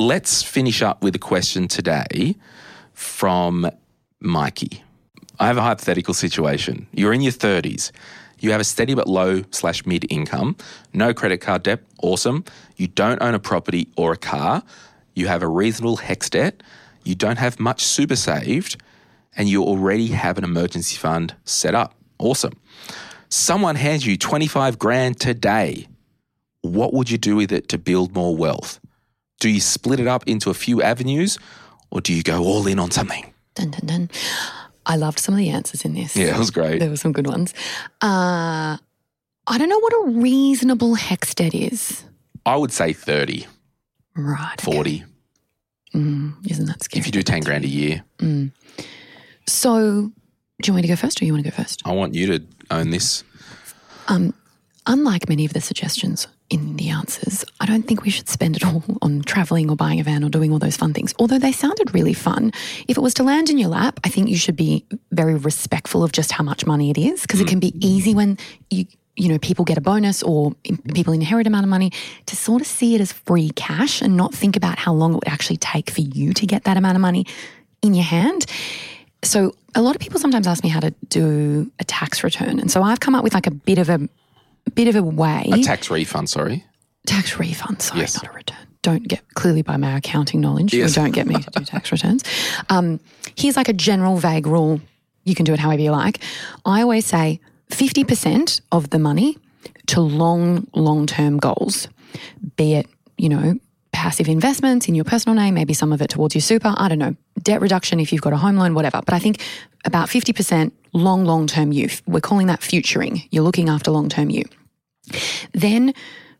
let's finish up with a question today from Mikey. I have a hypothetical situation. You're in your 30s. You have a steady but low slash mid income, no credit card debt, awesome. You don't own a property or a car. You have a reasonable HECS debt. You don't have much super saved, and you already have an emergency fund set up. Awesome. Someone hands you 25 grand today. What would you do with it to build more wealth? Do you split it up into a few avenues or do you go all in on something? Dun, dun, dun. I loved some of the answers in this. Yeah, it was great. There were some good ones. Uh, I don't know what a reasonable HECS debt is. I would say 30, Right. okay. 40. Mm, isn't that scary? If you do 10 grand a year, So, do you want me to go first or you want to go first? I want you to own this. Um, unlike many of the suggestions in the answers, I don't think we should spend it all on traveling or buying a van or doing all those fun things. Although they sounded really fun. If it was to land in your lap, I think you should be very respectful of just how much money it is because it can be mm-hmm. easy when you you know people get a bonus or people inherit amount of money to sort of see it as free cash and not think about how long it would actually take for you to get that amount of money in your hand. So a lot of people sometimes ask me how to do a tax return, and so I've come up with like a bit of a bit of a way. A tax refund, sorry. tax refund, sorry, Yes. not a return. Don't get clearly by my accounting knowledge. Yes. Don't get me to do tax returns. Um, here's like a general vague rule. You can do it however you like. I always say 50% of the money to long, long term goals, be it, you know, passive investments in your personal name, maybe some of it towards your super, I don't know, debt reduction if you've got a home loan, whatever. But I think about 50% long, long term you. We're calling that futuring. You're looking after long term you. Then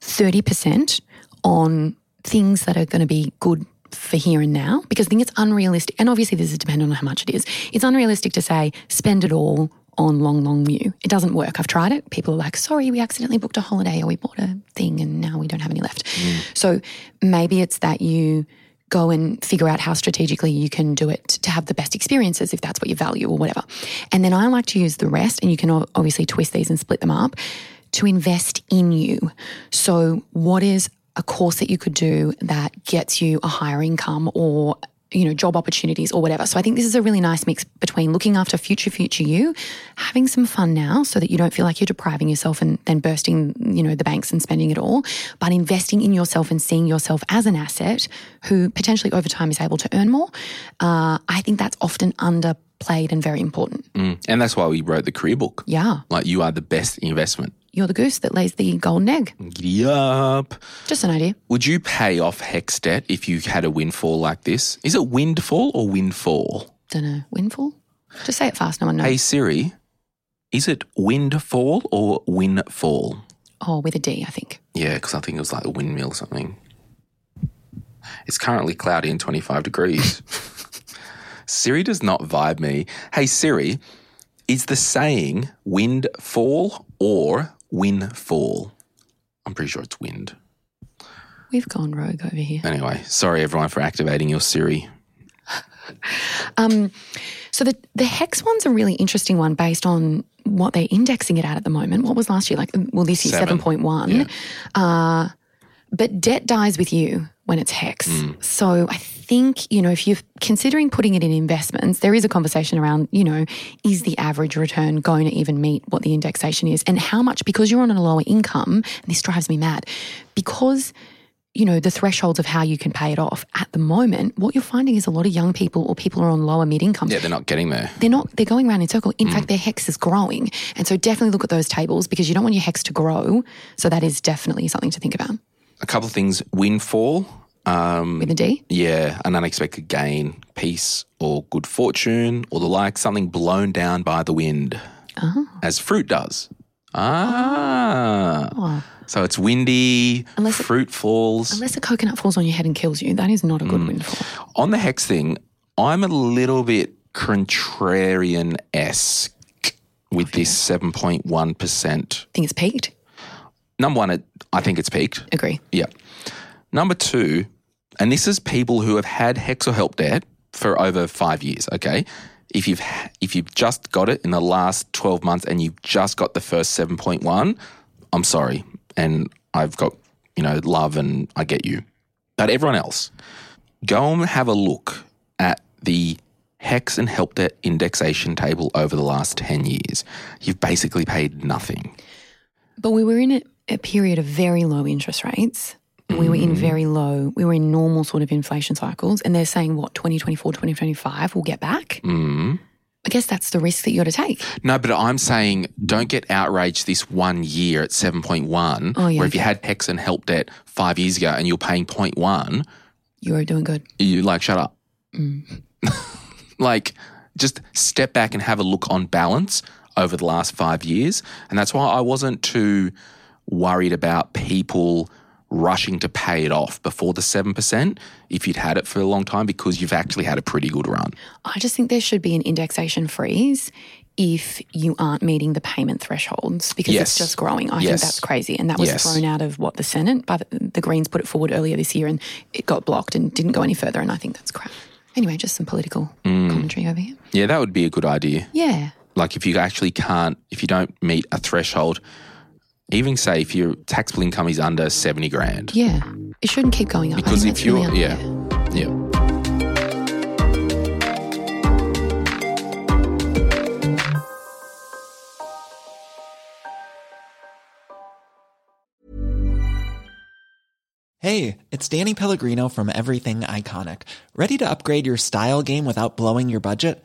30% on things that are going to be good for here and now because I think it's unrealistic. And obviously, this is dependent on how much it is. It's unrealistic to say spend it all on long, long view. It doesn't work. I've tried it. People are like, sorry, we accidentally booked a holiday or we bought a thing and now we don't have any left. Mm. So maybe it's that you go and figure out how strategically you can do it to have the best experiences if that's what you value or whatever. And then I like to use the rest, and you can obviously twist these and split them up to invest in you. So, what is a course that you could do that gets you a higher income or you know job opportunities or whatever. So I think this is a really nice mix between looking after future future you, having some fun now so that you don't feel like you're depriving yourself and then bursting, you know, the banks and spending it all, but investing in yourself and seeing yourself as an asset who potentially over time is able to earn more. Uh, I think that's often underplayed and very important. Mm. And that's why we wrote the career book. Yeah, Like, you are the best investment. You're the goose that lays the golden egg. Giddy up. Just an idea. Would you pay off HECS debt if you had a windfall like this? Is it windfall or windfall? Don't know. Windfall? Just say it fast. No one knows. Hey Siri, is it windfall or windfall? Oh, with a D, I think. Yeah, because I think it was like a windmill or something. It's currently cloudy and 25 degrees. Siri does not vibe me. Hey Siri, is the saying windfall or windfall? I'm pretty sure it's wind. We've gone rogue over here. Anyway, sorry everyone for activating your Siri. Um, so the the HECS one's a really interesting one based on what they're indexing it at at the moment. What was last year? Like, well, this year Seven. point one. Uh, but debt dies with you when it's HECS. Mm. So I think you know if you're considering putting it in investments, there is a conversation around you know is the average return going to even meet what the indexation is, and how much because you're on a lower income. And this drives me mad because you know, the thresholds of how you can pay it off. At the moment, what you're finding is a lot of young people or people are on lower mid incomes. Yeah, they're not getting there. They're not, they're going around in circle. In mm. fact, their HECS is growing. And so definitely look at those tables because you don't want your HECS to grow. So that is definitely something to think about A couple of things windfall. Um, with a D. Yeah, an unexpected gain, peace, or good fortune, or the like, something blown down by the wind, as fruit does. Ah. So it's windy, Unless it- fruit falls. Unless a coconut falls on your head and kills you, that is not a good windfall. On the HECS thing, I'm a little bit contrarian esque with this 7.1%. I think it's peaked. Number one, it, I think it's peaked. Agree. Yeah. Number two, and this is people who have had HECS or Help debt for over five years. Okay, if you've if you've just got it in the last twelve months and you've just got the first seven point one, I'm sorry, and I've got you know love and I get you, but everyone else, go and have a look at the HECS and help debt indexation table over the last 10 years. You've basically paid nothing. But we were in a, a period of very low interest rates. We were in very low, we were in normal sort of inflation cycles. And they're saying, what, 2024, 2025, we'll get back? Mm. I guess that's the risk that you got to take. No, but I'm saying don't get outraged this one year at 7.1, Oh, yeah, where if you had HECS and help debt five years ago and you're paying 0.1, You're doing good. you like, shut up. Mm. like, just step back and have a look on balance over the last five years. And that's why I wasn't too worried about people rushing to pay it off before the 7% if you'd had it for a long time because you've actually had a pretty good run. I just think there should be an indexation freeze if you aren't meeting the payment thresholds because Yes. it's just growing. I think that's crazy. And that was Yes. thrown out of what the Senate, but the Greens put it forward earlier this year and it got blocked and didn't go any further. And I think that's crap. Anyway, just some political Mm. commentary over here. Yeah, that would be a good idea. Yeah. Like if you actually can't, if you don't meet a threshold, even say if your taxable income is under 70 grand. Yeah. It shouldn't keep going up. Because if you're, unfair. yeah, yeah. Hey, it's Danny Pellegrino from Everything Iconic. Ready to upgrade your style game without blowing your budget?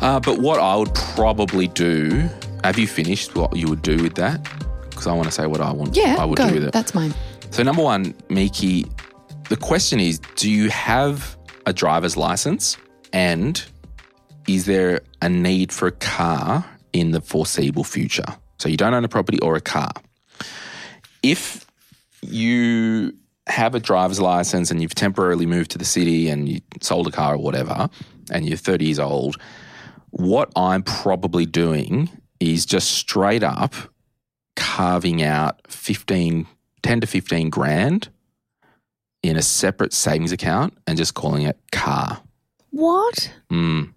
Uh, but what I would probably do, have you finished what you would do with that? Because I want to say what I want. Yeah. I would go. do with it. That's mine. So number one, Miki, the question is: Do you have a driver's license, and is there a need for a car in the foreseeable future? So you don't own a property or a car. If you have a driver's license and you've temporarily moved to the city and you sold a car or whatever, and you're 30 years old, what I'm probably doing is just straight up carving out 15, 10 to 15 grand in a separate savings account and just calling it car. What? Mm.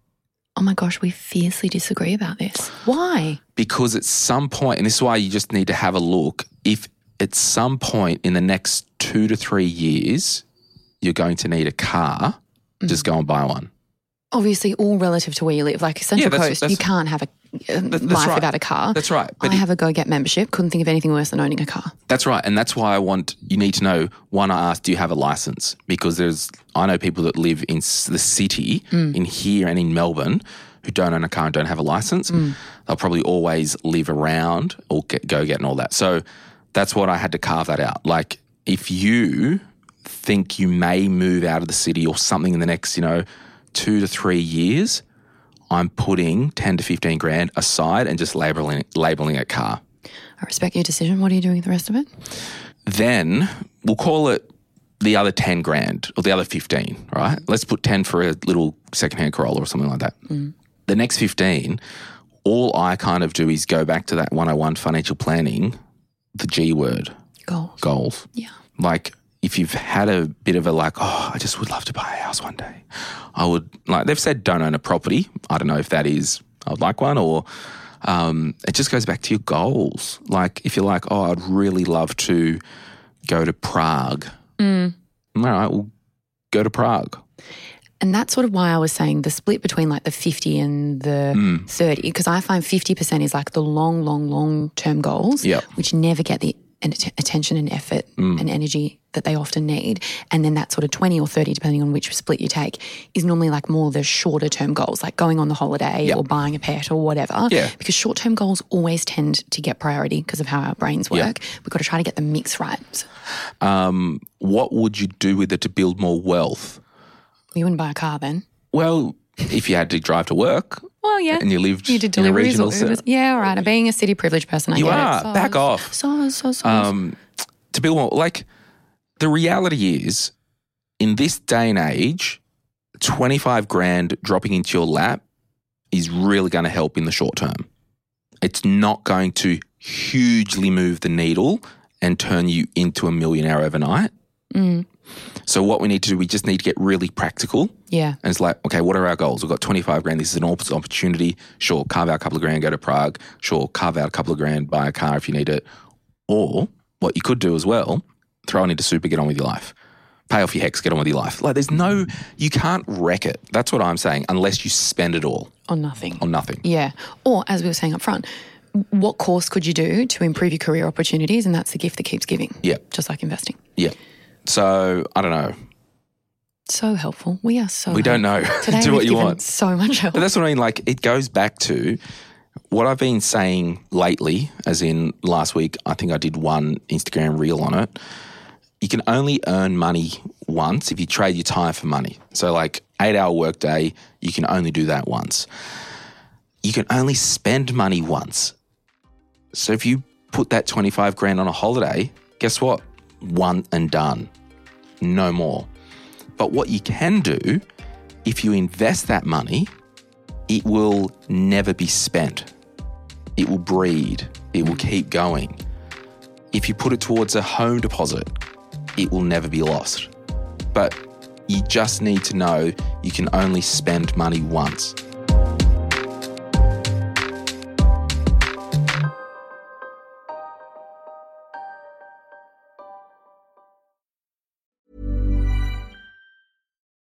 Oh my gosh, we fiercely disagree about this. Why? Because at some point, and this is why you just need to have a look, if at some point in the next two to three years, you're going to need a car, just go and buy one. Obviously, all relative to where you live. Like Central that's- Coast, that's- you can't have a uh, that's life right. without a car. That's right. But I have a GoGet membership. Couldn't think of anything worse than owning a car. That's right. And that's why I want, you need to know, one, I asked, do you have a license? Because there's, I know people that live in the city, in here and in Melbourne, who don't own a car and don't have a license. They'll probably always live around or get, go get and all that. So that's what I had to carve that out. Like, if you think you may move out of the city or something in the next, you know, two to three years, I'm putting 10 to 15 grand aside and just labeling, labeling it car. I respect your decision. What are you doing with the rest of it? then we'll call it the other 10 grand or the other 15, right? Let's put 10 for a little secondhand Corolla or something like that. Mm. The next 15, all I kind of do is go back to that 101 financial planning, the G word, Goals. goals. Yeah. Like if you've had a bit of a like, oh, I just would love to buy a house one day. I would like they've said don't own a property. I don't know if that is I would like one or um, it just goes back to your goals. Like if you're like, oh, I'd really love to go to Prague. All right, well, go to Prague. And that's sort of why I was saying the split between like the 50 and the 30, because I find 50% is like the long, long, long term goals, Yep. which never get the an- attention and effort and energy that they often need. And then that sort of 20 or 30, depending on which split you take, is normally like more the shorter term goals, like going on the holiday Yep. or buying a pet or whatever. Yeah. Because short term goals always tend to get priority because of how our brains work. Yeah. We've got to try to get the mix right. Um, what would you do with it to build more wealth? You wouldn't buy a car then. Well, if you had to drive to work Well, yeah. and you lived You did in a regional Ubers. Yeah, all right. Being a city privileged person, I You get are. it. So, Back off. So, so, so. um, to be more. Like the reality is, in this day and age, 25 grand dropping into your lap is really going to help in the short term. It's not going to hugely move the needle and turn you into a millionaire overnight. So, what we need to do, we just need to get really practical. Yeah. And it's like, okay, what are our goals? We've got 25 grand. This is an op- opportunity. Sure, carve out a couple of grand, go to Prague. Sure, carve out a couple of grand, buy a car if you need it. Or what you could do as well, throw it into super, get on with your life. Pay off your HECS, get on with your life. Like, there's no, you can't wreck it. That's what I'm saying, unless you spend it all On nothing. on nothing. Yeah. Or, as we were saying up front, what course could you do to improve your career opportunities? And that's the gift that keeps giving. Yeah. Just like investing. Yeah. So, I don't know. So helpful. We are so. We don't know. Today do what you want. So much help. But that's what I mean. Like, it goes back to what I've been saying lately, as in last week, I think I did one Instagram reel on it. You can only earn money once if you trade your time for money. So, like, eight hour workday, you can only do that once. You can only spend money once. So, if you put that 25 grand on a holiday, guess what? One and done. No more. But what you can do, if you invest that money, it will never be spent. It will breed. It will keep going. If you put it towards a home deposit, it will never be lost. But you just need to know you can only spend money once.